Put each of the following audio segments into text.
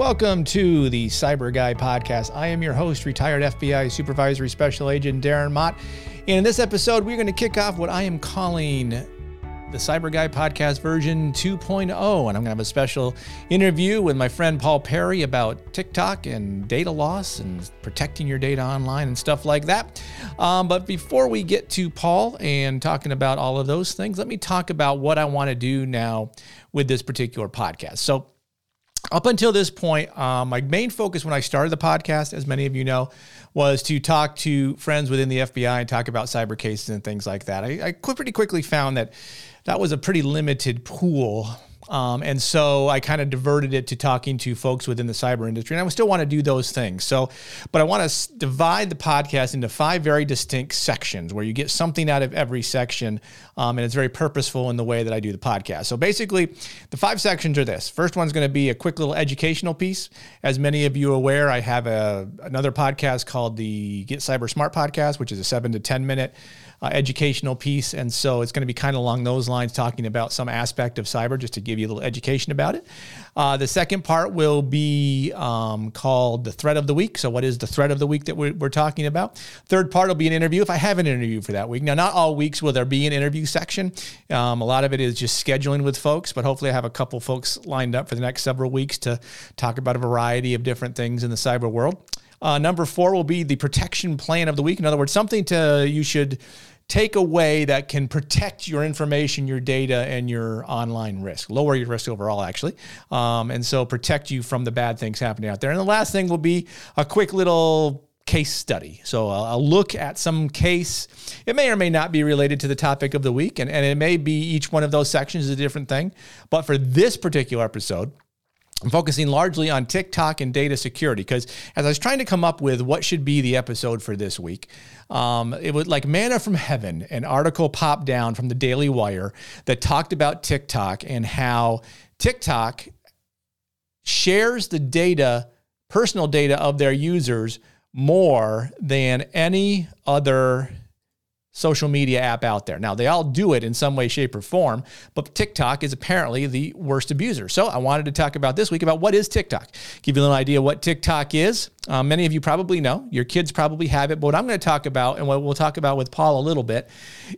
Welcome to the Cyber Guy podcast. I am your host, retired FBI Supervisory Special Agent Darren Mott. And in this episode, we're going to kick off what I am calling the Cyber Guy podcast version 2.0. And I'm going to have a special interview with my friend Paul Perry about TikTok and data loss and protecting your data online and stuff like that. Um, but before we get to Paul and talking about all of those things, let me talk about what I want to do now with this particular podcast. So, up until this point, um, my main focus when I started the podcast, as many of you know, was to talk to friends within the FBI and talk about cyber cases and things like that. I, I pretty quickly found that that was a pretty limited pool um, and so I kind of diverted it to talking to folks within the cyber industry. And I still want to do those things. So, but I want to divide the podcast into five very distinct sections where you get something out of every section. Um, and it's very purposeful in the way that I do the podcast. So basically, the five sections are this. First one's going to be a quick little educational piece. As many of you are aware, I have a, another podcast called the Get Cyber Smart podcast, which is a seven to 10 minute uh, educational piece. And so it's going to be kind of along those lines, talking about some aspect of cyber just to give you a little education about it. Uh, the second part will be um, called the threat of the week. So, what is the threat of the week that we're, we're, talking about? Third part will be an interview if I have an interview for that week. Now, not all weeks will there be an interview section. Um, a lot of it is just scheduling with folks, but hopefully, I have a couple folks lined up for the next several weeks to talk about a variety of different things in the cyber world. Uh, number four will be the protection plan of the week. In other words, something to you should take away that can protect your information, your data, and your online risk, lower your risk overall, actually. Um, and so protect you from the bad things happening out there. And the last thing will be a quick little case study. So I'll look at some case. It may or may not be related to the topic of the week, and, and it may be each one of those sections is a different thing. But for this particular episode, I'm focusing largely on TikTok and data security because as I was trying to come up with what should be the episode for this week, um, it was like manna from heaven. An article popped down from the Daily Wire that talked about TikTok and how TikTok shares the data, personal data of their users more than any other social media app out there. Now, they all do it in some way, shape, or form, but TikTok is apparently the worst abuser. So I wanted to talk about this week about what is TikTok. Give you a little idea what TikTok is. Um, many of you probably know. Your kids probably have it. But what I'm going to talk about, and what we'll talk about with Paul a little bit,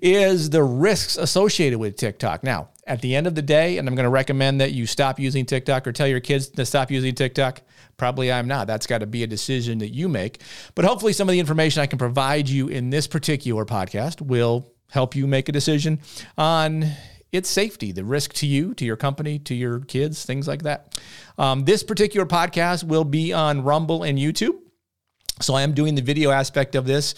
is the risks associated with TikTok. Now, at the end of the day, and I'm going to recommend that you stop using TikTok or tell your kids to stop using TikTok. Probably I'm not. That's got to be a decision that you make. But hopefully, some of the information I can provide you in this particular podcast will help you make a decision on its safety, the risk to you, to your company, to your kids, things like that. Um, this particular podcast will be on Rumble and YouTube. So I am doing the video aspect of this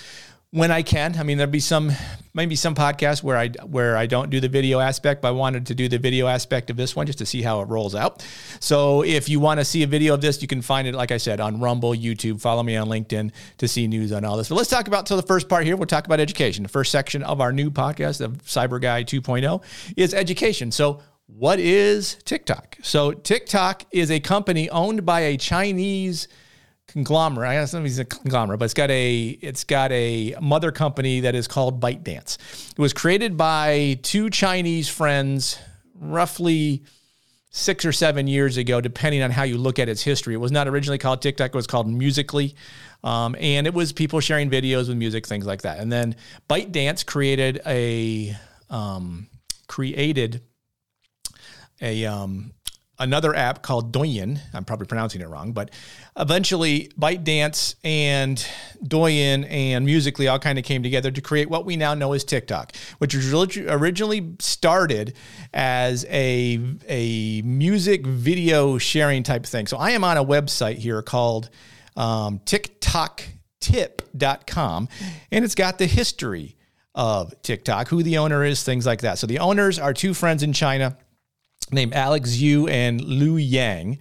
when I can. I mean, there'll be some maybe some podcasts where I where I don't do the video aspect, but I wanted to do the video aspect of this one just to see how it rolls out. So if you want to see a video of this, you can find it, like I said, on Rumble, YouTube. Follow me on LinkedIn to see news on all this. But let's talk about so the first part here. We'll talk about education. The first section of our new podcast of Cyber Guy 2.0 is education. So what is TikTok? So TikTok is a company owned by a Chinese conglomerate. I guess it's a conglomerate, but it's got a it's got a mother company that is called ByteDance. It was created by two Chinese friends, roughly six or seven years ago, depending on how you look at its history. It was not originally called TikTok; it was called Musical.ly, um, and it was people sharing videos with music, things like that. And then ByteDance created a um, created a um, another app called Douyin. I'm probably pronouncing it wrong, but eventually ByteDance and Douyin and Musical.ly all kind of came together to create what we now know as TikTok, which was originally started as a, a music video sharing type thing. So I am on a website here called um, TikToktip.com, and it's got the history of TikTok, who the owner is, things like that. So the owners are two friends in China named Alex Zhu and Lu Yang.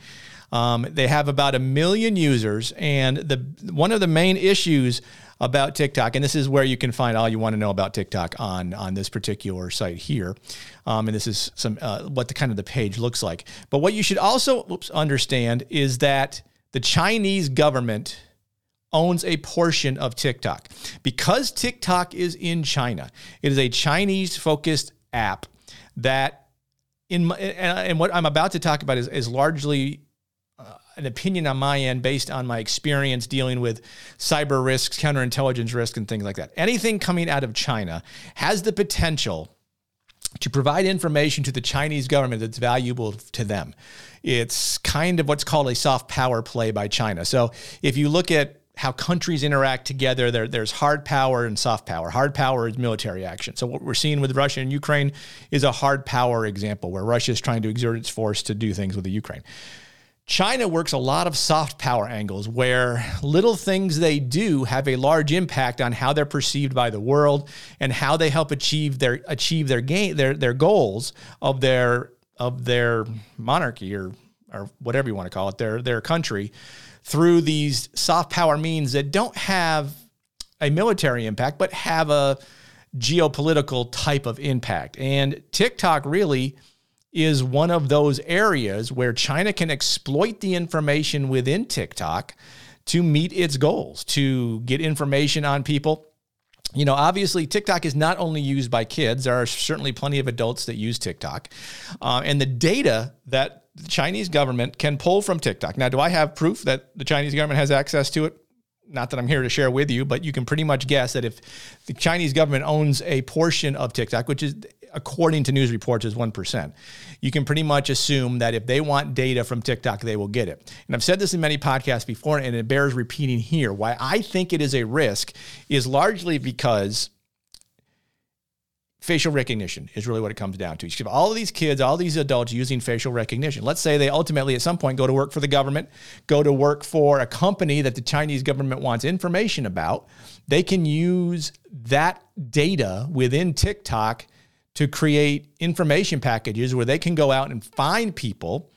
Um, they have about a million users, and the one of the main issues about TikTok, and this is where you can find all you want to know about TikTok on on this particular site here, um, and this is some uh, what the kind of the page looks like. But what you should also oops, understand is that the Chinese government owns a portion of TikTok because TikTok is in China. It is a Chinese focused app that in my, and what I'm about to talk about is, is largely uh, an opinion on my end based on my experience dealing with cyber risks, counterintelligence risk, and things like that. Anything coming out of China has the potential to provide information to the Chinese government that's valuable to them. It's kind of what's called a soft power play by China. So if you look at how countries interact together. There, there's hard power and soft power. Hard power is military action. So what we're seeing with Russia and Ukraine is a hard power example where Russia is trying to exert its force to do things with the Ukraine. China works a lot of soft power angles where little things they do have a large impact on how they're perceived by the world and how they help achieve their achieve their gain their their goals of their of their monarchy or or whatever you want to call it their their country through these soft power means that don't have a military impact but have a geopolitical type of impact and TikTok really is one of those areas where China can exploit the information within TikTok to meet its goals, to get information on people. You know, obviously, TikTok is not only used by kids, there are certainly plenty of adults that use TikTok. Uh, and the data that the Chinese government can pull from TikTok. Now, do I have proof that the Chinese government has access to it? Not that I'm here to share with you, but you can pretty much guess that if the Chinese government owns a portion of TikTok, which is according to news reports, is 1%. You can pretty much assume that if they want data from TikTok, they will get it. And I've said this in many podcasts before, and it bears repeating here. Why I think it is a risk is largely because facial recognition is really what it comes down to. You have all of these kids, all these adults using facial recognition. Let's say they ultimately at some point go to work for the government, go to work for a company that the Chinese government wants information about. They can use that data within TikTok to create information packages where they can go out and find people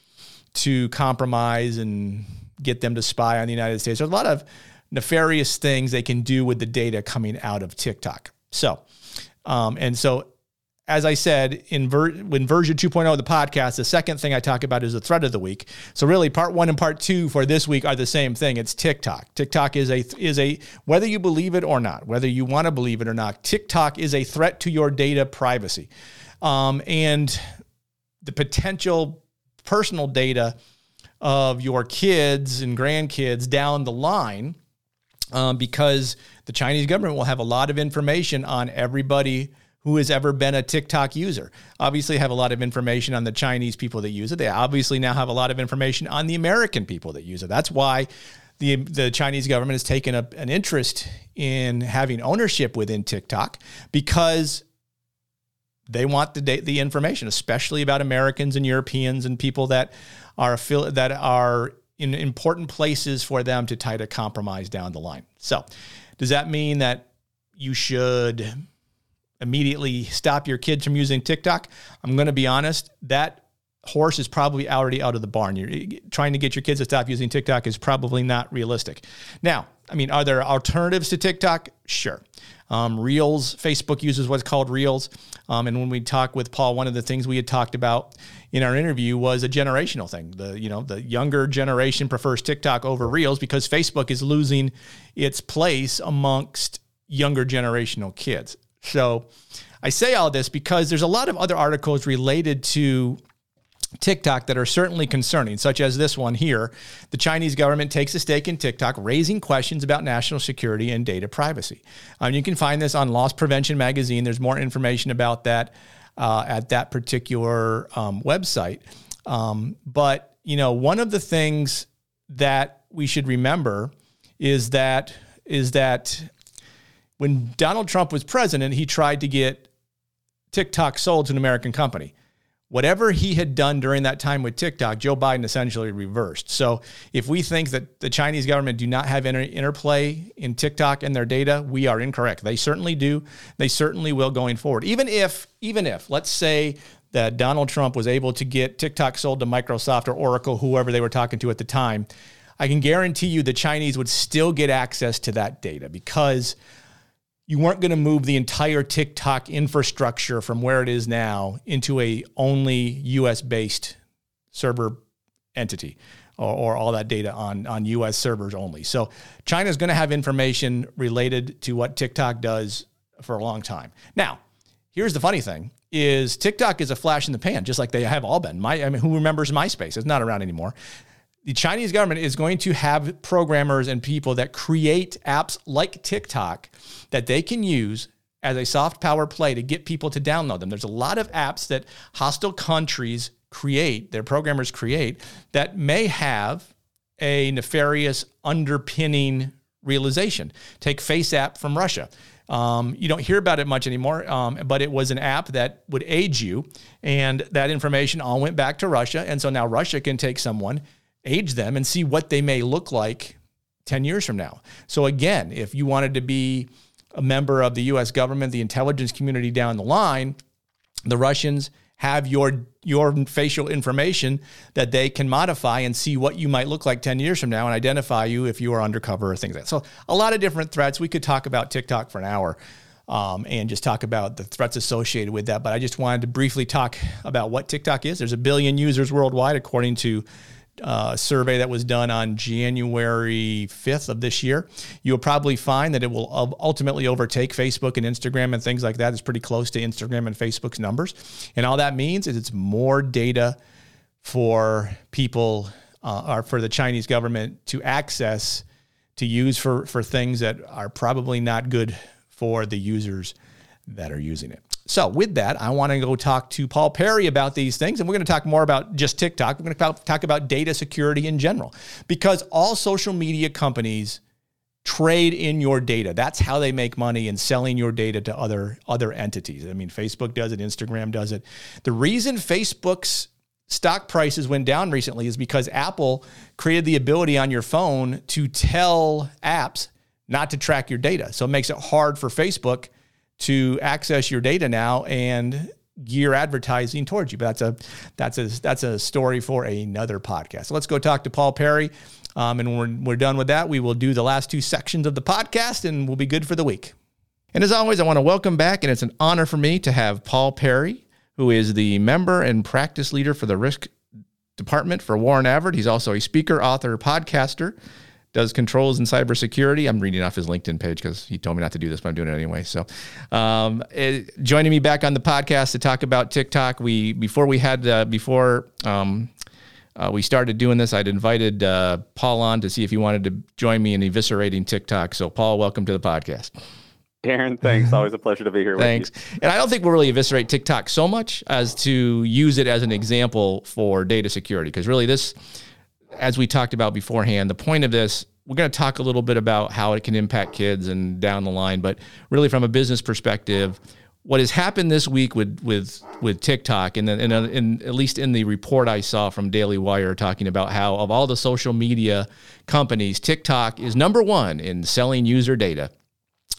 to compromise and get them to spy on the United States. There's a lot of nefarious things they can do with the data coming out of TikTok. So, um, and so as I said, in ver- when version 2.0 of the podcast, the second thing I talk about is the threat of the week. So really, part one and part two for this week are the same thing. It's TikTok. TikTok is a is a whether you believe it or not, whether you want to believe it or not, TikTok is a threat to your data privacy, um, and the potential personal data of your kids and grandkids down the line, um, because the Chinese government will have a lot of information on everybody who has ever been a TikTok user. Obviously, have a lot of information on the Chinese people that use it. They obviously now have a lot of information on the American people that use it. That's why the the Chinese government has taken an interest in having ownership within TikTok because they want the the information, especially about Americans and Europeans and people that are that are in important places for them to try to compromise down the line. So, does that mean that you should immediately stop your kids from using TikTok, I'm going to be honest, that horse is probably already out of the barn. You're trying to get your kids to stop using TikTok is probably not realistic. Now, I mean, are there alternatives to TikTok? Sure. Um, Reels, Facebook uses what's called Reels. Um, and when we talked with Paul, one of the things we had talked about in our interview was a generational thing. The you know the younger generation prefers TikTok over Reels because Facebook is losing its place amongst younger generational kids. So I say all this because there's a lot of other articles related to TikTok that are certainly concerning, such as this one here. The Chinese government takes a stake in TikTok, raising questions about national security and data privacy. Um, you can find this on Loss Prevention Magazine. There's more information about that uh, at that particular um, website. Um, but, you know, one of the things that we should remember is that is that when Donald Trump was president, he tried to get TikTok sold to an American company. Whatever he had done during that time with TikTok, Joe Biden essentially reversed. So if we think that the Chinese government do not have inter- interplay in TikTok and their data, we are incorrect. They certainly do. They certainly will going forward. Even if, even if, let's say that Donald Trump was able to get TikTok sold to Microsoft or Oracle, whoever they were talking to at the time, I can guarantee you the Chinese would still get access to that data because you weren't going to move the entire TikTok infrastructure from where it is now into a only US based server entity or, or, all that data on, on US servers only. So China's going to have information related to what TikTok does for a long time. Now, here's the funny thing is TikTok is a flash in the pan, just like they have all been. My, I mean, who remembers MySpace? It's not around anymore the Chinese government is going to have programmers and people that create apps like TikTok that they can use as a soft power play to get people to download them. There's a lot of apps that hostile countries create, their programmers create, that may have a nefarious underpinning realization. Take FaceApp from Russia. Um, you don't hear about it much anymore, um, but it was an app that would age you, and that information all went back to Russia. And so now Russia can take someone, age them, and see what they may look like 10 years from now. So, again, if you wanted to be a member of the US government, the intelligence community down the line, the Russians have your your facial information that they can modify and see what you might look like 10 years from now and identify you if you are undercover or things like that. So a lot of different threats. We could talk about TikTok for an hour um, and just talk about the threats associated with that. But I just wanted to briefly talk about what TikTok is. There's a billion users worldwide, according to uh, survey that was done on January 5th of this year, you'll probably find that it will ultimately overtake Facebook and Instagram and things like that. It's pretty close to Instagram and Facebook's numbers. And all that means is it's more data for people uh, or for the Chinese government to access to use for, for things that are probably not good for the users that are using it. So, with that, I want to go talk to Paul Perry about these things. And we're going to talk more about just TikTok. We're going to talk about data security in general because all social media companies trade in your data. That's how they make money in selling your data to other, other entities. I mean, Facebook does it, Instagram does it. The reason Facebook's stock prices went down recently is because Apple created the ability on your phone to tell apps not to track your data. So, it makes it hard for Facebook to access your data now and gear advertising towards you. But that's a that's a that's a story for another podcast. So let's go talk to Paul Perry. Um, and when we're, we're done with that, we will do the last two sections of the podcast and we'll be good for the week. And as always, I want to welcome back, and it's an honor for me to have Paul Perry, who is the member and practice leader for the risk department for Warren Averett. He's also a speaker, author, podcaster does controls in cybersecurity. I'm reading off his LinkedIn page because he told me not to do this, but I'm doing it anyway. So, um, it, joining me back on the podcast to talk about TikTok. We before we had uh, before um, uh, we started doing this, I'd invited uh, Paul on to see if he wanted to join me in eviscerating TikTok. So, Paul, welcome to the podcast. Darren, thanks. Always a pleasure to be here thanks. And I don't think we'll really eviscerate TikTok so much as to use it as an example for data security, because really this as we talked about beforehand, the point of this, we're going to talk a little bit about how it can impact kids and down the line, but really from a business perspective, what has happened this week with with with TikTok, and in, in, uh, in, at least in the report I saw from Daily Wire, talking about how of all the social media companies, TikTok is number one in selling user data.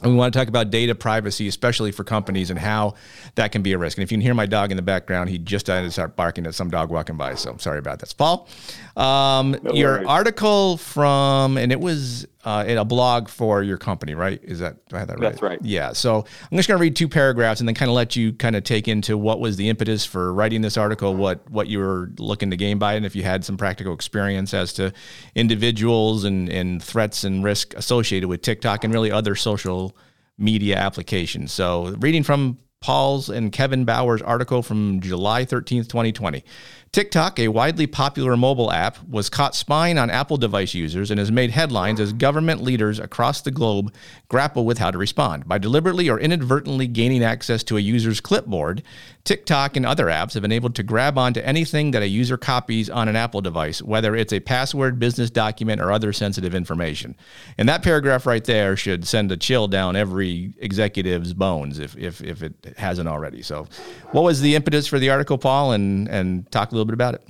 And we want to talk about data privacy, especially for companies and how that can be a risk. And if you can hear my dog in the background, he just decided to start barking at some dog walking by. So I'm sorry about that. Paul, um, no your article from, and it was uh, in a blog for your company, right? Is that do I have that right? That's right. Yeah. So I'm just going to read two paragraphs and then kind of let you kind of take into what was the impetus for writing this article, what what you were looking to gain by it, and if you had some practical experience as to individuals and and threats and risk associated with TikTok and really other social media applications. So reading from Paul's and Kevin Bauer's article from July 13th, 2020. TikTok, a widely popular mobile app, was caught spying on Apple device users and has made headlines as government leaders across the globe grapple with how to respond. By deliberately or inadvertently gaining access to a user's clipboard, TikTok and other apps have been able to grab onto anything that a user copies on an Apple device, whether it's a password, business document, or other sensitive information. And that paragraph right there should send a chill down every executive's bones if, if, if it hasn't already. So, what was the impetus for the article, Paul? And, and talk a little bit about it.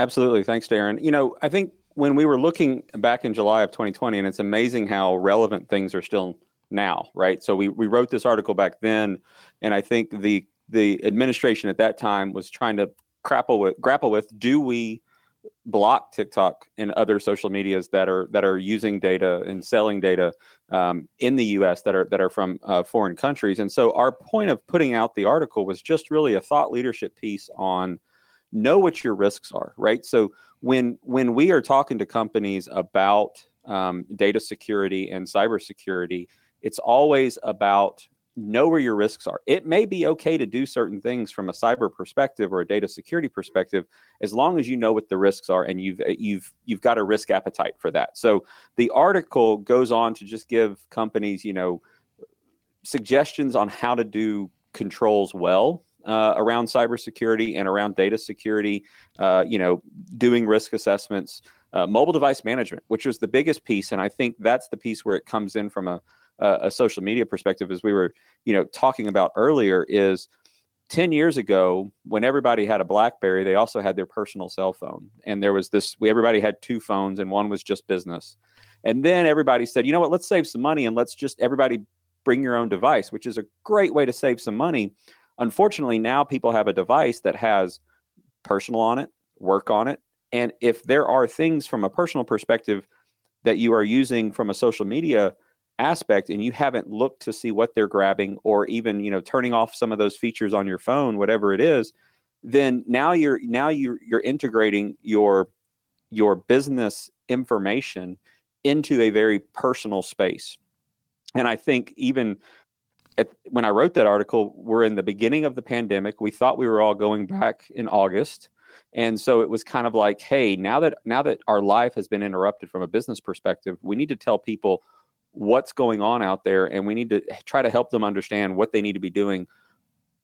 Absolutely. Thanks, Darren. You know, I think when we were looking back in July of 2020, and it's amazing how relevant things are still now, right? So we, we wrote this article back then, and I think the the administration at that time was trying to grapple with grapple with do we block TikTok and other social medias that are that are using data and selling data um, in the U.S. that are that are from uh, foreign countries. And so our point of putting out the article was just really a thought leadership piece on know what your risks are, right? So when when we are talking to companies about um, data security and cybersecurity, it's always about know where your risks are. It may be okay to do certain things from a cyber perspective or a data security perspective as long as you know what the risks are and you've you've you've got a risk appetite for that. So the article goes on to just give companies, you know, suggestions on how to do controls well uh, around cybersecurity and around data security, uh, you know, doing risk assessments, uh, mobile device management, which was the biggest piece. And I think that's the piece where it comes in from a, a social media perspective, as we were, you know, talking about earlier, is 10 years ago when everybody had a blackberry they also had their personal cell phone. And there was this we everybody had two phones and one was just business. And then everybody said you know what? Let's save some money and let's just everybody bring your own device which is a great way to save some money. Unfortunately, now people have a device that has personal on it, work on it. And if there are things from a personal perspective that you are using from a social media aspect and you haven't looked to see what they're grabbing or even, you know, turning off some of those features on your phone, whatever it is, then now you're now you're you're integrating your your business information into a very personal space. And I think even at, when I wrote that article, we're in the beginning of the pandemic. We thought we were all going back in August. And so it was kind of like, hey, now that now that our life has been interrupted from a business perspective, we need to tell people what's going on out there and we need to try to help them understand what they need to be doing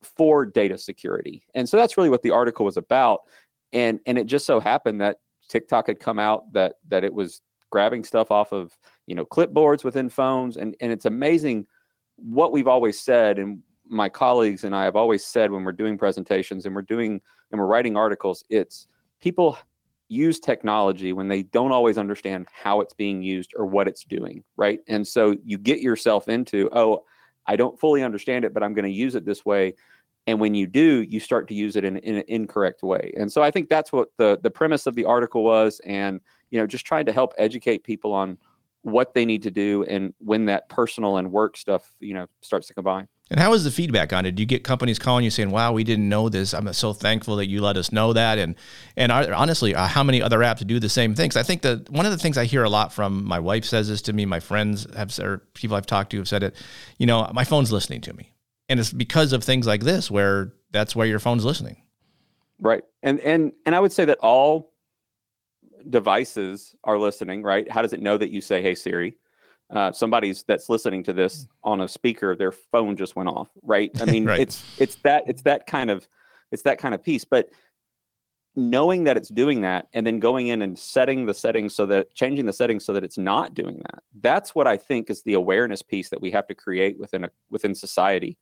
for data security. And so that's really what the article was about. And and it just so happened that TikTok had come out that that it was grabbing stuff off of, you know, clipboards within phones and and it's amazing what we've always said, and my colleagues and I have always said when we're doing presentations and we're doing and we're writing articles, it's people use technology when they don't always understand how it's being used or what it's doing, right? And so you get yourself into, oh, I don't fully understand it, but I'm going to use it this way. And when you do, you start to use it in, in an incorrect way. And so I think that's what the the premise of the article was, and you know, just trying to help educate people on what they need to do and when that personal and work stuff you know starts to combine and how is the feedback on it? Do you get companies calling you saying wow we didn't know this. I'm so thankful that you let us know that. And and honestly uh, how many other apps do the same things i think that one of the things i hear a lot from my wife says this to me my friends have or people i've talked to have said it you know my phone's listening to me. And it's because of things like this where that's where your phone's listening. Right. And and and i would say that all devices are listening, right? How does it know that you say, "Hey Siri"? Uh, somebody's that's listening to this on a speaker, their phone just went off, right? I mean, right. it's it's that it's that kind of it's that kind of piece. But knowing that it's doing that and then going in and setting the settings so that changing the settings so that it's not doing that that's what i think is the awareness piece that we have to create within a within society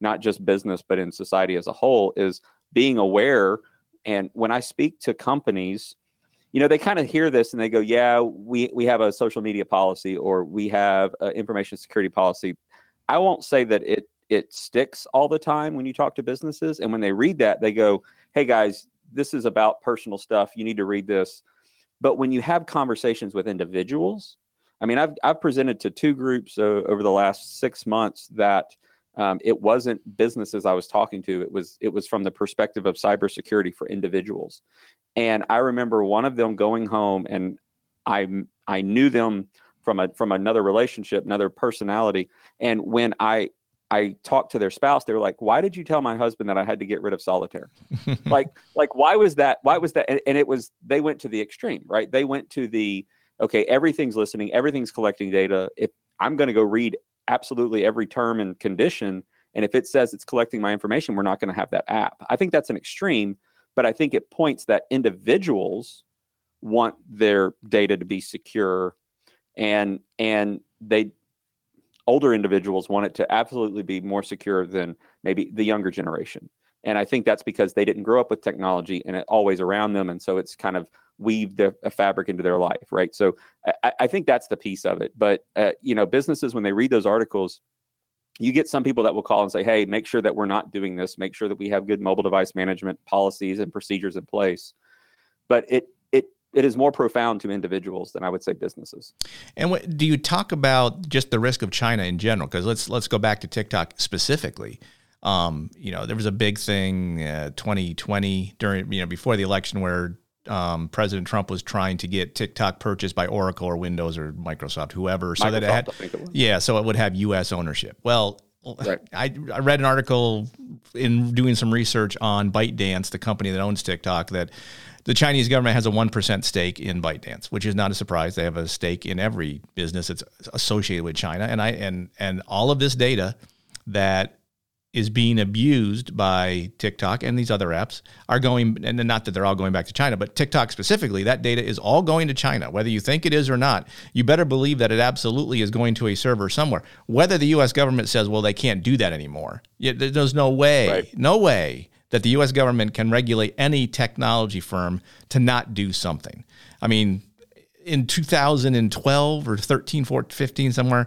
not just business but in society as a whole is being aware and when i speak to companies you know they kind of hear this and they go yeah we we have a social media policy or we have information security policy i won't say that it it sticks all the time when you talk to businesses and when they read that they go hey guys this is about personal stuff you need to read this but when you have conversations with individuals i mean i've, I've presented to two groups uh, over the last six months that um, it wasn't businesses I was talking to. It was it was from the perspective of cybersecurity for individuals. And I remember one of them going home, and I I knew them from a from another relationship, another personality. And when I I talked to their spouse, they were like, "Why did you tell my husband that I had to get rid of solitaire? like like why was that? Why was that?" And, and it was they went to the extreme, right? They went to the okay, everything's listening, everything's collecting data. If I'm going to go read absolutely every term and condition. And if it says it's collecting my information, we're not going to have that app. I think that's an extreme, but I think it points that individuals want their data to be secure and and they older individuals want it to absolutely be more secure than maybe the younger generation. And I think that's because they didn't grow up with technology and it always around them. And so it's kind of weaved a, a fabric into their life, right? So I, I, think that's the piece of it. But uh, you know, businesses when they read those articles, you get some people that will call and say, "Hey, make sure that we're not doing this. Make sure that we have good mobile device management policies and procedures in place." But it it it is more profound to individuals than I would say businesses. And what, do you talk about just the risk of China in general? Because let's let's go back to TikTok specifically. Um, you know, there was a big thing uh, 2020 during you know before the election where um, President Trump was trying to get TikTok purchased by Oracle or Windows or Microsoft, whoever, so Microsoft, that it had, it yeah, so it would have U.S. ownership. Well, right. I, I read an article in doing some research on ByteDance, the company that owns TikTok, that the Chinese government has a 1% stake in ByteDance, which is not a surprise. They have a stake in every business that's associated with China. And I and and all of this data that is being abused by TikTok and these other apps are going, and not that they're all going back to China, but TikTok specifically, that data is all going to China. Whether you think it is or not, you better believe that it absolutely is going to a server somewhere. Whether the US government says, well, they can't do that anymore, there's no way, right. no way that the US government can regulate any technology firm to not do something. I mean, in 2012 or 13, 14, 15, somewhere,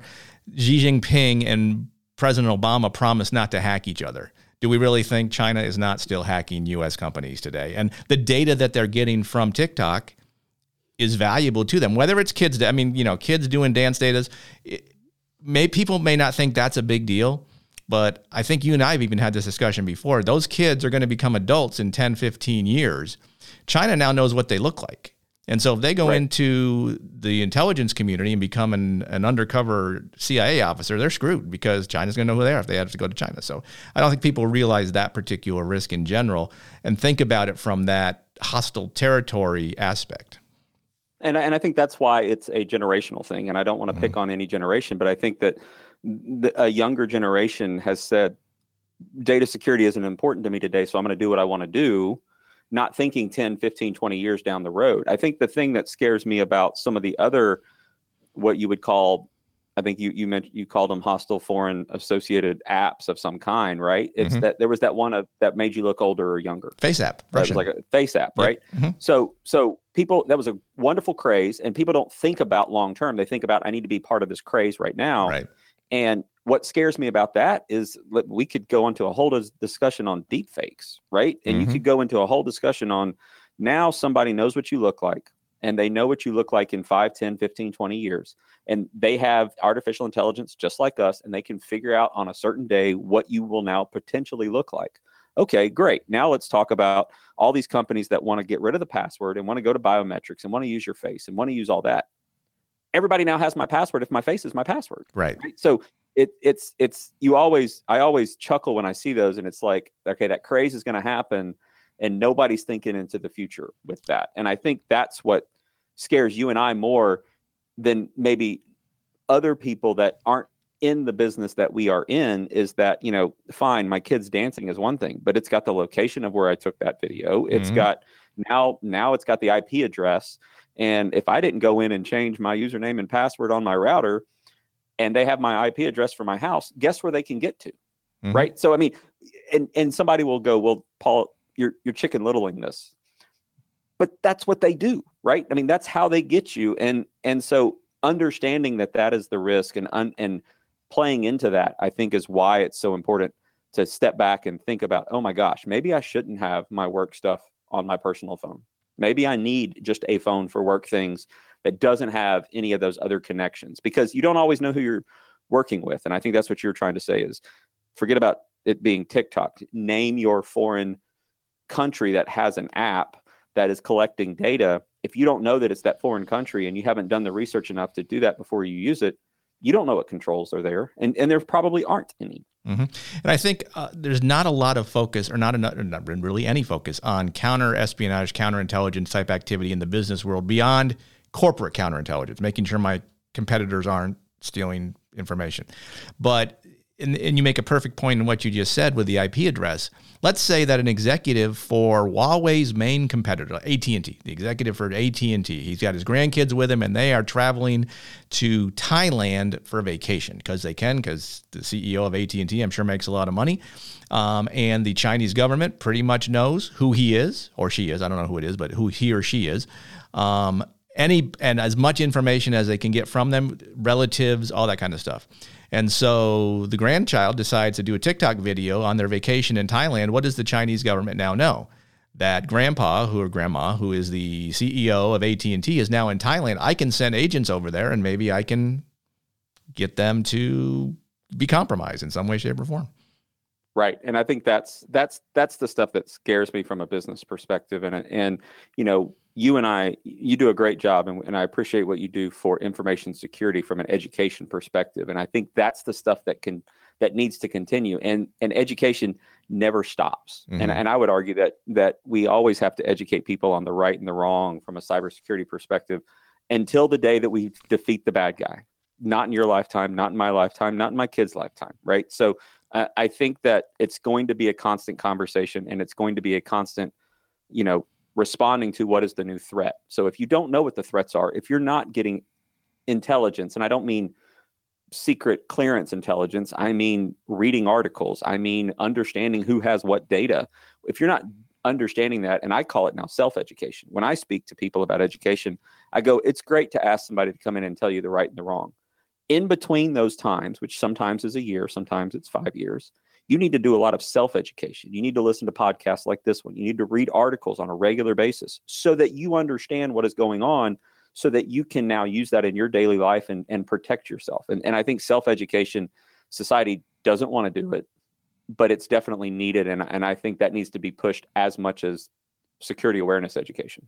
Xi Jinping and President Obama promised not to hack each other. Do we really think China is not still hacking US companies today? And the data that they're getting from TikTok is valuable to them. Whether it's kids, I mean, you know, kids doing dance datas, may people may not think that's a big deal, but I think you and I have even had this discussion before. Those kids are going to become adults in 10, 15 years. China now knows what they look like. And so if they go right. into the intelligence community and become an, an undercover CIA officer, they're screwed because China's going to know who they are if they have to go to China. So I don't think people realize that particular risk in general and think about it from that hostile territory aspect. And, and I think that's why it's a generational thing. And I don't want to mm-hmm. pick on any generation, but I think that the, a younger generation has said data security isn't important to me today, so I'm going to do what I want to do not thinking 10, 15, 20 years down the road. I think the thing that scares me about some of the other, what you would call, I think you you mentioned you called them hostile foreign associated apps of some kind, right? It's mm-hmm. that there was that one of, that made you look older or younger. Face app, right? It was like a face app, right? Mm-hmm. So so people that was a wonderful craze, and people don't think about long term. They think about I need to be part of this craze right now, right? And what scares me about that is we could go into a whole discussion on deep fakes, right? And mm-hmm. you could go into a whole discussion on now somebody knows what you look like and they know what you look like in 5, 10, 15, 20 years. And they have artificial intelligence just like us, and they can figure out on a certain day what you will now potentially look like. Okay, great. Now let's talk about all these companies that want to get rid of the password and want to go to biometrics and want to use your face and want to use all that everybody now has my password if my face is my password. Right. right? So it it's it's you always I always chuckle when I see those and it's like okay that craze is going to happen and nobody's thinking into the future with that. And I think that's what scares you and I more than maybe other people that aren't in the business that we are in is that you know fine my kids dancing is one thing but it's got the location of where i took that video It's mm-hmm. got now now it's got the ip address and if I didn't go in and change my username and password on my router and they have my IP address for my house, guess where they can get to? Mm-hmm. Right. So I mean, and and somebody will go, Well, Paul, you're you're chicken littling this. But that's what they do, right? I mean, that's how they get you. And and so understanding that that is the risk and un, and playing into that, I think is why it's so important to step back and think about, oh my gosh, maybe I shouldn't have my work stuff on my personal phone. Maybe I need just a phone for work things that doesn't have any of those other connections because you don't always know who you're working with. And I think that's what you're trying to say is forget about it being TikTok. Name your foreign country that has an app that is collecting data. If you don't know that it's that foreign country and you haven't done the research enough to do that before you use it, you don't know what controls are there. And, and there probably aren't any. Mm-hmm. And I think uh, there's not a lot of focus, or not, enough, not really any focus, on counter espionage, counterintelligence type activity in the business world beyond corporate counterintelligence, making sure my competitors aren't stealing information. But and, and you make a perfect point in what you just said with the IP address. Let's say that an executive for Huawei's main competitor, AT&T, the executive for AT&T, he's got his grandkids with him and they are traveling to Thailand for a vacation because they can because the CEO of AT&T I'm sure makes a lot of money. Um, and the Chinese government pretty much knows who he is or she is. I don't know who it is, but who he or she is. Um, any and as much information as they can get from them, relatives, all that kind of stuff. And so the grandchild decides to do a TikTok video on their vacation in Thailand. What does the Chinese government now know? That grandpa, who or grandma, who is the CEO of AT&T, is now in Thailand. I can send agents over there, and maybe I can get them to be compromised in some way, shape, or form. Right, and I think that's that's that's the stuff that scares me from a business perspective, and and you know you and I, you do a great job, and, and I appreciate what you do for information security from an education perspective. And I think that's the stuff that can that needs to continue. And and education never stops. Mm-hmm. And and I would argue that that we always have to educate people on the right and the wrong from a cybersecurity perspective until the day that we defeat the bad guy. Not in your lifetime, not in my lifetime, not in my kid's lifetime, right? So uh, I think that it's going to be a constant conversation, and it's going to be a constant, you know, responding to what is the new threat. So if you don't know what the threats are, if you're not getting intelligence, and I don't mean secret clearance intelligence, I mean reading articles, I mean understanding who has what data. If you're not understanding that, and I call it now self education. When I speak to people about education, I go, it's great to ask somebody to come in and tell you the right and the wrong. In between those times, which sometimes is a year, sometimes it's five years, you need to do a lot of self education. You need to listen to podcasts like this one. You need to read articles on a regular basis so that you understand what is going on, so that you can now use that in your daily life and, and protect yourself. And, and I think self education, society doesn't want to do it, but it's definitely needed. And, and I think that needs to be pushed as much as security awareness education.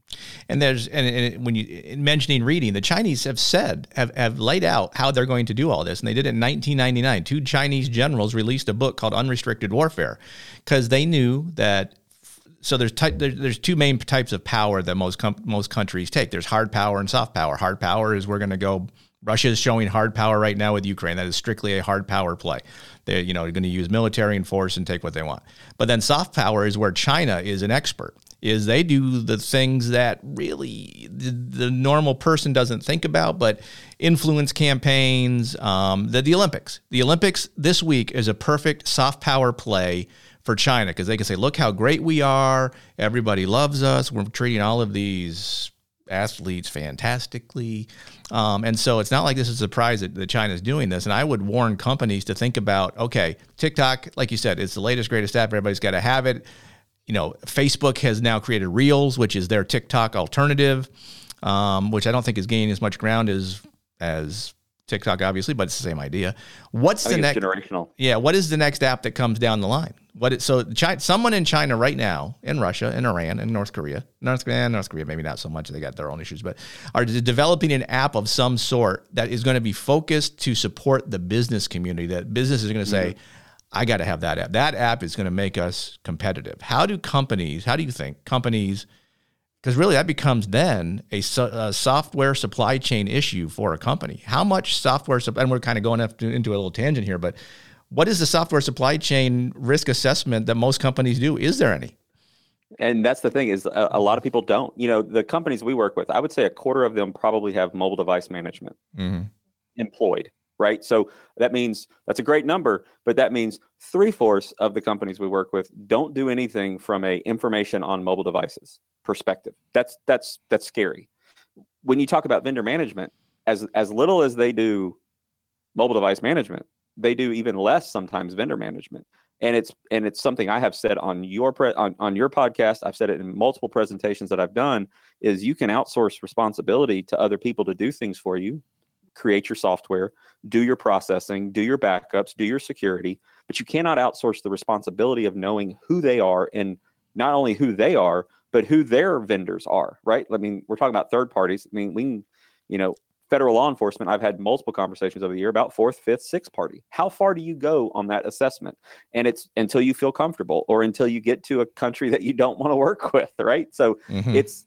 And there's and, and, when you mentioning reading, the Chinese have said have have laid out how they're going to do all this, and they did it in 1999. Two Chinese generals released a book called Unrestricted Warfare because they knew that. So there's ty- there's two main types of power that most com- most countries take. There's hard power and soft power. Hard power is we're going to go Russia is showing hard power right now with Ukraine. That is strictly a hard power play. They're, you know, going to use military and force and take what they want. But then soft power is where China is an expert is they do the things that really the, the normal person doesn't think about, but influence campaigns, um, the, the Olympics. The Olympics this week is a perfect soft power play for China because they can say, look how great we are. Everybody loves us. We're treating all of these athletes fantastically. Um, and so it's not like this is a surprise that, that China is doing this. And I would warn companies to think about okay, TikTok, like you said, it's the latest, greatest app. Everybody's got to have it you know, Facebook has now created Reels, which is their TikTok alternative, um, which I don't think is gaining as much ground as as TikTok, obviously, but it's the same idea. What's the next generational? Yeah, what is the next app that comes down the line? What it, so China, someone in China right now, in Russia, in Iran, in North Korea, North Korea, North Korea, maybe not so much. They got their own issues, but are developing an app of some sort that is going to be focused to support the business community. That business is going to say. Mm-hmm I got to have that app. That app is going to make us competitive. How do companies, how do you think companies, because really that becomes then a, a, software supply chain issue for a company. How much software, and we're kind of going into a little tangent here, but what is the software supply chain risk assessment that most companies do? Is there any? And that's the thing is a, a lot of people don't. You know, the companies we work with, I would say a quarter of them probably have mobile device management mm-hmm. employed right? So that means that's a great number, but that means three fourths of the companies we work with don't do anything from a information on mobile devices perspective. That's that's that's scary. When you talk about vendor management, as as little as they do mobile device management, they do even less sometimes vendor management. And it's and it's something I have said on your pre, on, on your podcast. I've said it in multiple presentations that I've done. Is you can outsource responsibility to other people to do things for you create your software, do your processing, do your backups, do your security, but you cannot outsource the responsibility of knowing who they are and not only who they are, but who their vendors are, right? I mean, we're talking about third parties. I mean, we can, you know, federal law enforcement, I've had multiple conversations over the year about fourth, fifth, sixth party. How far do you go on that assessment? And it's until you feel comfortable or until you get to a country that you don't want to work with, right? So mm-hmm. it's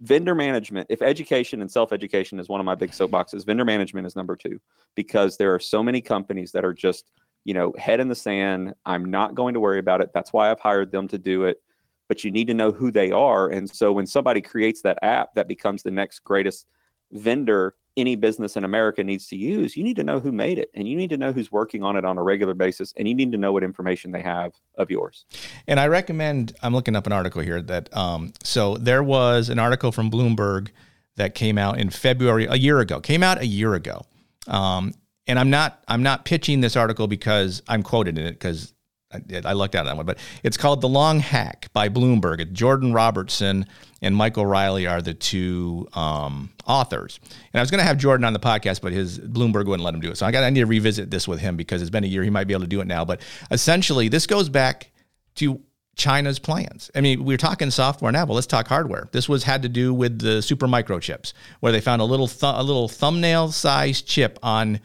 vendor management if education and self-education is one of my big soapboxes vendor management is number two because there are so many companies that are just you know head in the sand. I'm not going to worry about it. That's why i've hired them to do it. But you need to know who they are. And so when somebody creates that app that becomes the next greatest vendor any business in America needs to use, you need to know who made it and you need to know who's working on it on a regular basis and you need to know what information they have of yours. And I recommend, I'm looking up an article here that, um, so there was an article from Bloomberg that came out in February, a year ago, came out a year ago. Um, and I'm not, I'm not pitching this article because I'm quoted in it because I, I lucked out on that one, but it's called The Long Hack by Bloomberg. Jordan Robertson and Michael Riley are the two um, authors. And I was going to have Jordan on the podcast, but his Bloomberg wouldn't let him do it. So I got I need to revisit this with him because it's been a year. He might be able to do it now. But essentially, this goes back to China's plans. I mean, we're talking software now, but let's talk hardware. This was had to do with the super microchips, where they found a little th- a little thumbnail sized chip on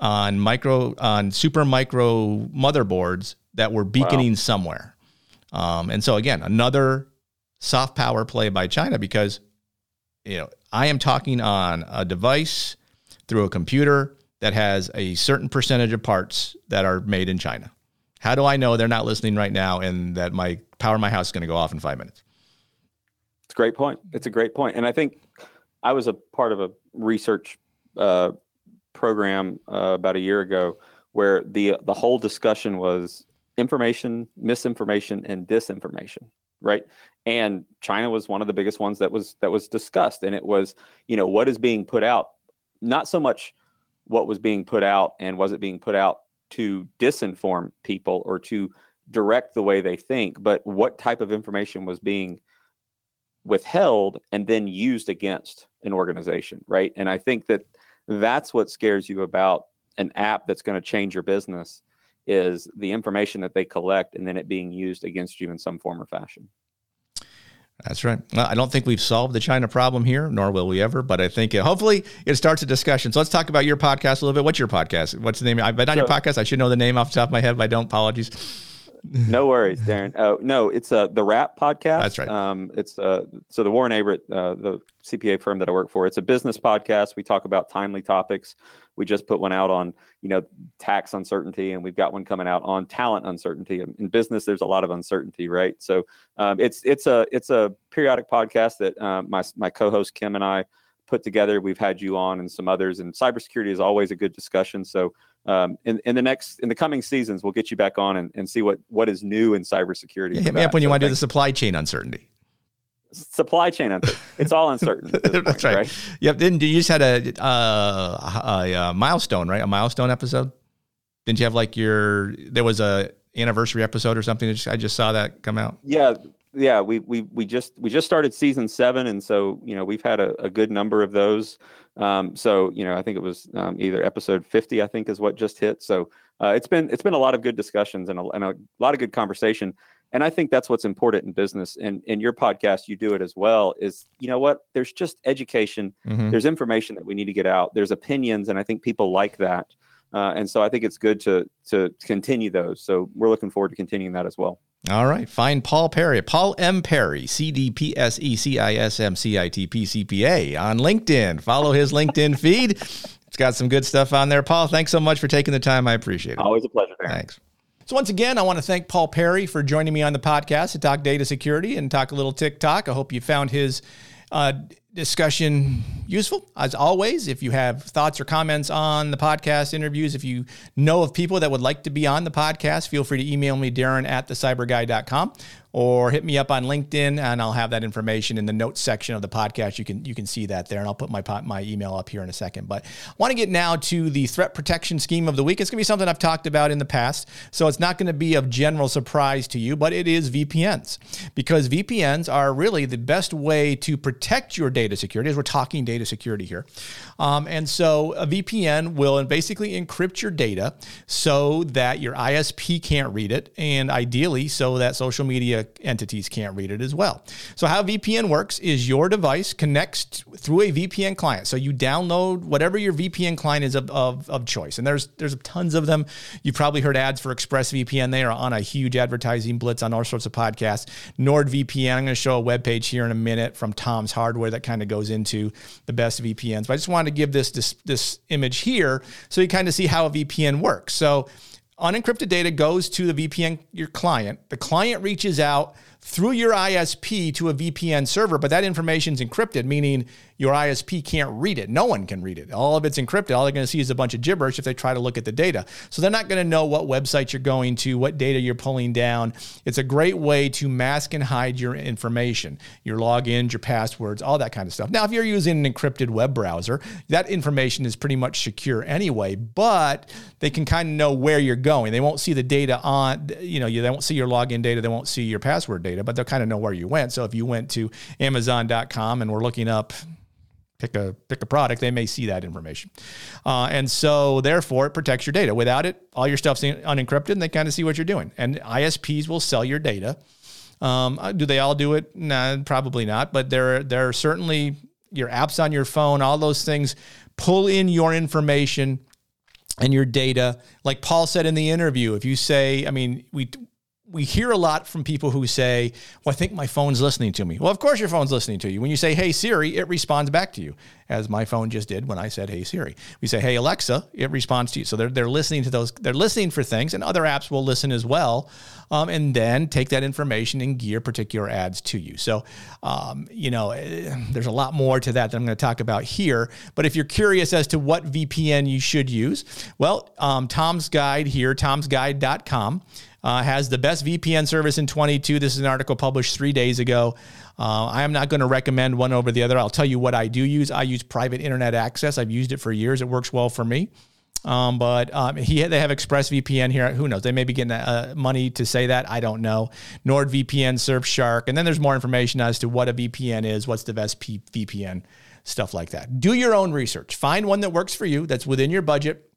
on micro on super micro motherboards that were beaconing wow. somewhere. Um, and so again, another soft power play by China because you know I am talking on a device through a computer that has a certain percentage of parts that are made in China. How do I know they're not listening right now and that my power in my house is going to go off in five minutes? It's a great point. It's a great point. And I think I was a part of a research uh, program uh, about a year ago where the the whole discussion was information, misinformation, and disinformation, right? And China was one of the biggest ones that was that was discussed, and it was you know what is being put out, not so much what was being put out and was it being put out to disinform people or to direct the way they think, but what type of information was being withheld and then used against an organization, right? And I think that that's what scares you about an app that's going to change your business is the information that they collect and then it being used against you in some form or fashion. That's right. Well, I don't think we've solved the China problem here, nor will we ever. But I think it, hopefully it starts a discussion. So let's talk about your podcast a little bit. What's your podcast? What's the name? I've been on so, your podcast. I should know the name off the top of my head, but I don't. Apologies. no worries, Darren. Uh, no, it's uh, the Wrap podcast. That's right. Um, it's uh, so the Warren Averett, uh, the CPA firm that I work for. It's a business podcast. We talk about timely topics. We just put one out on you know tax uncertainty, and we've got one coming out on talent uncertainty. In business, there's a lot of uncertainty, right? So um, it's it's a it's a periodic podcast that uh, my my co-host Kim and I put together. We've had you on and some others, and cybersecurity is always a good discussion. So um, in, in the next in the coming seasons, we'll get you back on and, and see what what is new in cybersecurity. Yeah, hit me up when you want to do the supply chain uncertainty. Supply chain. It's all uncertain. That's point, right. right. Yep. Didn't you just had a, uh, a, a milestone, right? A milestone episode. Didn't you have like your? There was a anniversary episode or something. I just saw that come out. Yeah, yeah. We we we just we just started season seven, and so you know we've had a, a good number of those. Um, so you know, I think it was um, either episode 50, I think, is what just hit. So uh, it's been it's been a lot of good discussions and a, and a lot of good conversation. And I think that's what's important in business. And in your podcast, you do it as well. Is you know what? There's just education. Mm-hmm. There's information that we need to get out. There's opinions, and I think people like that. Uh, and so I think it's good to to continue those. So we're looking forward to continuing that as well. All right. Find Paul Perry, Paul M. Perry, C D P S E C I S M C I T P C P A on LinkedIn. Follow his LinkedIn feed. It's got some good stuff on there. Paul, thanks so much for taking the time. I appreciate it. Always a pleasure. Thanks. So, once again, I want to thank Paul Perry for joining me on the podcast to talk data security and talk a little TikTok. I hope you found his uh, discussion useful. As always, if you have thoughts or comments on the podcast interviews, if you know of people that would like to be on the podcast, feel free to email me, Darren at thecyburguy.com or hit me up on LinkedIn and I'll have that information in the notes section of the podcast. You can you can see that there and I'll put my my email up here in a second. But I want to get now to the threat protection scheme of the week. It's going to be something I've talked about in the past, so it's not going to be of general surprise to you, but it is VPNs because VPNs are really the best way to protect your data security as we're talking data security here. Um, and so a VPN will basically encrypt your data so that your ISP can't read it and ideally so that social media entities can't read it as well. So, how VPN works is your device connects through a VPN client. So, you download whatever your VPN client is of, of, of choice. And there's there's tons of them. You've probably heard ads for ExpressVPN. They are on a huge advertising blitz on all sorts of podcasts. NordVPN, I'm going to show a web page here in a minute from Tom's Hardware that kind of goes into the best VPNs. But I just wanted to give this, this, this image here so you kind of see how a VPN works. So, unencrypted data goes to the VPN, your client. The client reaches out through your ISP to a VPN server, but that information is encrypted, meaning your ISP can't read it. No one can read it. All of it's encrypted. All they're going to see is a bunch of gibberish if they try to look at the data. So they're not going to know what website you're going to, what data you're pulling down. It's a great way to mask and hide your information, your logins, your passwords, all that kind of stuff. Now, if you're using an encrypted web browser, that information is pretty much secure anyway, but they can kind of know where you're going. They won't see the data on, you know, they won't see your login data, they won't see your password data, but they'll kind of know where you went. So if you went to Amazon.com and we're looking up pick a pick a product, they may see that information. Uh, and so therefore it protects your data. Without it, all your stuff's unencrypted and they kind of see what you're doing. And ISPs will sell your data Um, uh, do they all do it? Nah, probably not. But there, there are certainly your apps on your phone, all those things pull in your information and your data. Like Paul said in the interview, if you say, I mean, we we hear a lot from people who say, Well, I think my phone's listening to me. Well, of course your phone's listening to you. When you say, Hey Siri, it responds back to you, as my phone just did when I said, Hey Siri. We say, Hey Alexa, it responds to you. So they're, they're listening to those, they're listening for things, and other apps will listen as well, um, and then take that information and gear particular ads to you. So, um, you know, eh, there's a lot more to that that I'm going to talk about here. But if you're curious as to what VPN you should use, well, um, Tom's Guide here, tomsguide.com uh, has the best VPN service in 22. This is an article published three days ago. Uh, I am not going to recommend one over the other. I'll tell you what I do use. I use private internet access. I've used it for years. It works well for me. Um, but um, he they have ExpressVPN here. Who knows? They may be getting uh, money to say that. I don't know. NordVPN, Surfshark, and then there's more information as to what a VPN is, what's the best P- VPN, stuff like that. Do your own research. Find one that works for you. That's within your budget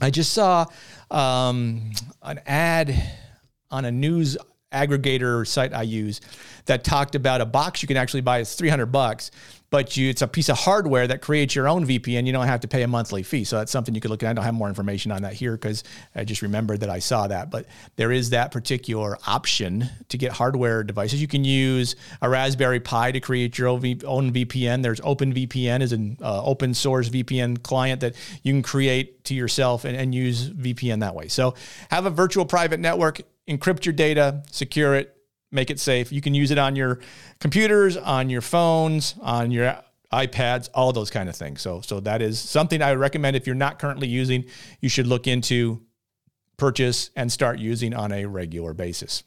I just saw um, an ad on a news aggregator site I use that talked about a box you can actually buy. It's 300 bucks but you, it's a piece of hardware that creates your own VPN. You don't have to pay a monthly fee. So that's something you could look at. I don't have more information on that here because I just remembered that I saw that. But there is that particular option to get hardware devices. You can use a Raspberry Pi to create your own VPN. There's OpenVPN is an uh, open source VPN client that you can create to yourself and, and use VPN that way. So have a virtual private network, encrypt your data, secure it, make it safe. You can use it on your computers, on your phones, on your iPads, all those kind of things. So, so that is something I would recommend if you're not currently using, you should look into purchase and start using on a regular basis.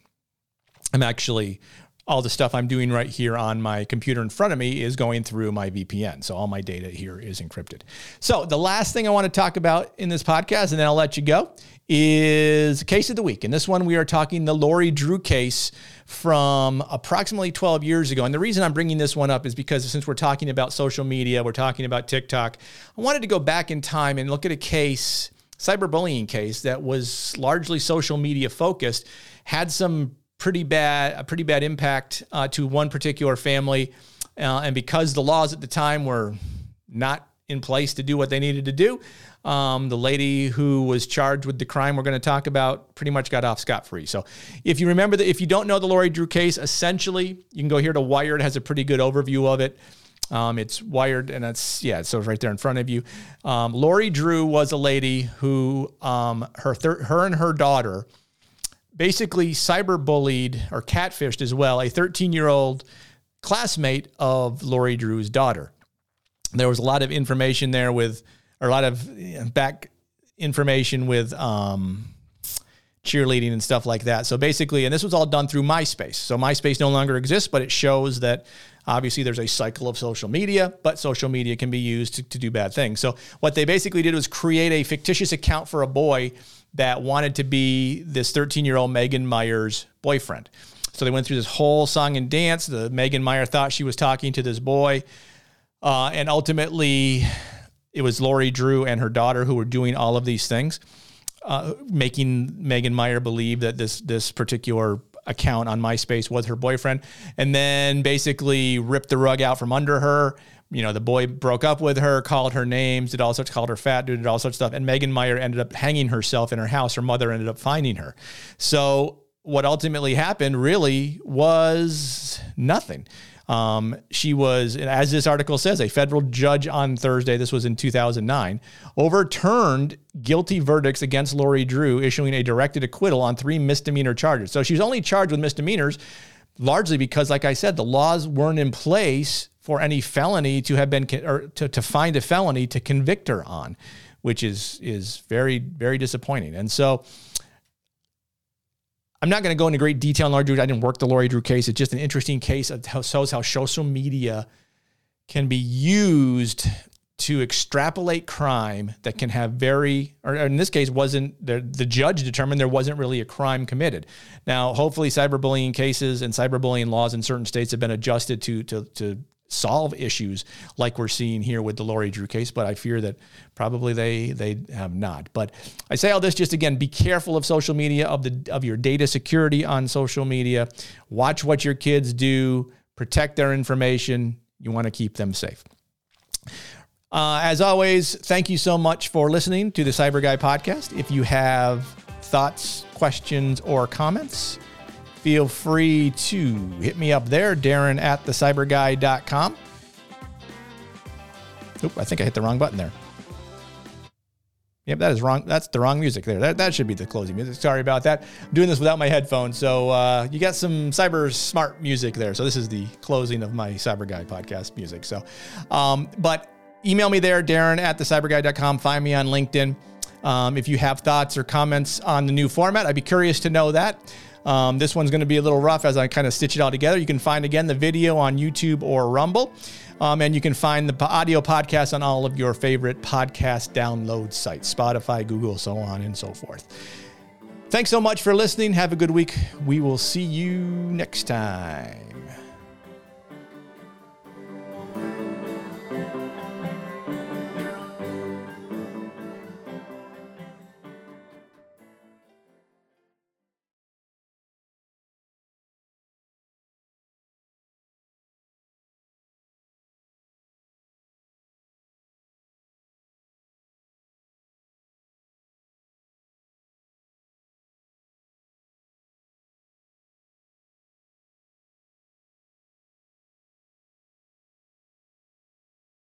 I'm actually all the stuff I'm doing right here on my computer in front of me is going through my VPN. So all my data here is encrypted. So the last thing I want to talk about in this podcast, and then I'll let you go, is case of the week. And this one we are talking the Lori Drew case from approximately 12 years ago. And the reason I'm bringing this one up is because since we're talking about social media, we're talking about TikTok, I wanted to go back in time and look at a case, cyberbullying case that was largely social media focused, had some pretty bad a pretty bad impact uh, to one particular family, uh, and because the laws at the time were not in place to do what they needed to do, um, the lady who was charged with the crime we're going to talk about pretty much got off scot free. So, if you remember that, if you don't know the Lori Drew case, essentially you can go here to Wired has a pretty good overview of it. Um, it's wired and that's yeah, so it's right there in front of you. Um, Lori Drew was a lady who um, her thir- her and her daughter basically cyberbullied or catfished as well a 13 year old classmate of Lori Drew's daughter. There was a lot of information there with, or a lot of back information with um, cheerleading and stuff like that. So basically, and this was all done through MySpace. So MySpace no longer exists, but it shows that obviously there's a cycle of social media, but social media can be used to, to do bad things. So what they basically did was create a fictitious account for a boy that wanted to be this 13 year old Megan Meier's boyfriend. So they went through this whole song and dance. The Megan Meier thought she was talking to this boy. Uh, and ultimately, it was Lori Drew and her daughter who were doing all of these things, uh, making Megan Meier believe that this this particular account on MySpace was her boyfriend, and then basically ripped the rug out from under her, you know, the boy broke up with her, called her names, did all sorts, called her fat dude, did all sorts of stuff. And Megan Meier ended up hanging herself in her house. Her mother ended up finding her. So what ultimately happened really was nothing. Um, she was, as this article says, a federal judge on Thursday, this was in 2009, overturned guilty verdicts against Lori Drew, issuing a directed acquittal on three misdemeanor charges. So she was only charged with misdemeanors largely because, like I said, the laws weren't in place for any felony to have been or to, to find a felony to convict her on, which is is very very disappointing. And so I'm not going to go into great detail on Lori Drew. I didn't work the Lori Drew case. It's just an interesting case that shows how social media can be used to extrapolate crime that can have very, or in this case, wasn't the, the judge determined there wasn't really a crime committed. Now, hopefully, cyberbullying cases and cyberbullying laws in certain states have been adjusted to to to solve issues like we're seeing here with the Lori Drew case, but I fear that probably they they have not. But I say all this just again, be careful of social media, of the of your data security on social media. Watch what your kids do, protect their information. You want to keep them safe. Uh, as always, thank you so much for listening to the CyBUr Guy podcast. If you have thoughts, questions, or comments, feel free to hit me up there, Darren at thecyburguy.com. Oop, I think I hit the wrong button there. Yep, that is wrong. That's the wrong music there. That, that should be the closing music. Sorry about that. I'm doing this without my headphones. So uh, you got some cyber smart music there. So this is the closing of my CyBUr Guy podcast music. So, um, but email me there, Darren at thecyburguy.com. Find me on LinkedIn. Um, if you have thoughts or comments on the new format, I'd be curious to know that. Um, this one's going to be a little rough as I kind of stitch it all together. You can find again the video on YouTube or Rumble. Um, and you can find the audio podcast on all of your favorite podcast download sites Spotify, Google, so on and so forth. Thanks so much for listening. Have a good week. We will see you next time.